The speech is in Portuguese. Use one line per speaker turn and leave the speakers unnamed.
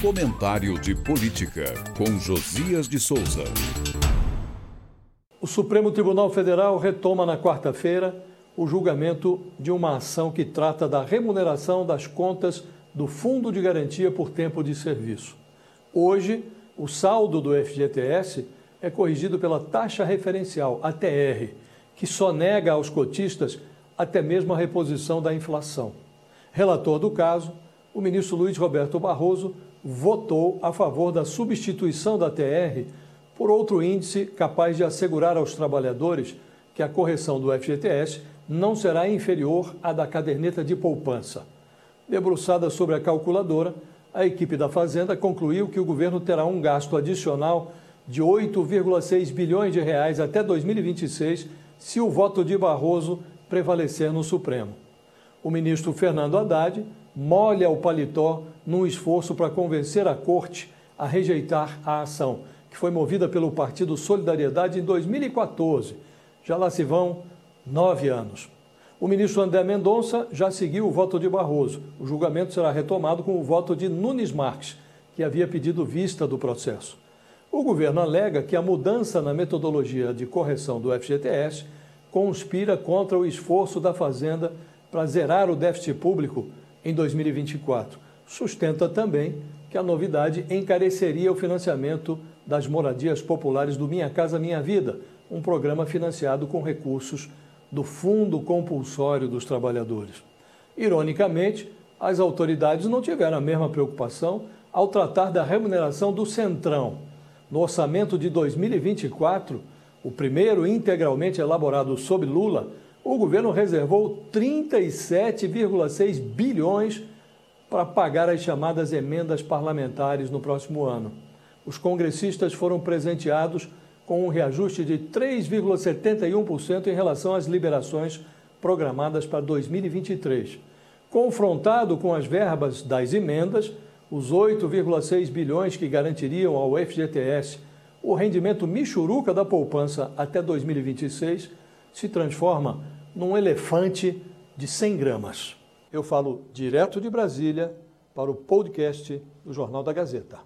Comentário de Política, com Josias de Souza.
O Supremo Tribunal Federal retoma na quarta-feira o julgamento de uma ação que trata da remuneração das contas do Fundo de Garantia por Tempo de Serviço. Hoje, o saldo do FGTS é corrigido pela taxa referencial, ATR, que só nega aos cotistas até mesmo a reposição da inflação. Relator do caso, o ministro Luiz Roberto Barroso votou a favor da substituição da TR por outro índice capaz de assegurar aos trabalhadores que a correção do FGTS não será inferior à da caderneta de poupança. Debruçada sobre a calculadora, a equipe da Fazenda concluiu que o governo terá um gasto adicional de 8,6 bilhões de reais até 2026 se o voto de Barroso prevalecer no Supremo. O ministro Fernando Haddad molha o paletó num esforço para convencer a corte a rejeitar a ação, que foi movida pelo Partido Solidariedade em 2014. Já lá se vão nove anos. O ministro André Mendonça já seguiu o voto de Barroso. O julgamento será retomado com o voto de Nunes Marques, que havia pedido vista do processo. O governo alega que a mudança na metodologia de correção do FGTS conspira contra o esforço da Fazenda para zerar o déficit público em 2024. Sustenta também que a novidade encareceria o financiamento das moradias populares do Minha Casa Minha Vida, um programa financiado com recursos do Fundo Compulsório dos Trabalhadores. Ironicamente, as autoridades não tiveram a mesma preocupação ao tratar da remuneração do Centrão. No orçamento de 2024, o primeiro integralmente elaborado sob Lula, o governo reservou 37,6 bilhões para pagar as chamadas emendas parlamentares no próximo ano. Os congressistas foram presenteados com um reajuste de 3,71% em relação às liberações programadas para 2023. Confrontado com as verbas das emendas, os 8,6 bilhões que garantiriam ao FGTS o rendimento michuruca da poupança até 2026 se transforma num elefante de 100 gramas. Eu falo direto de Brasília para o podcast do Jornal da Gazeta.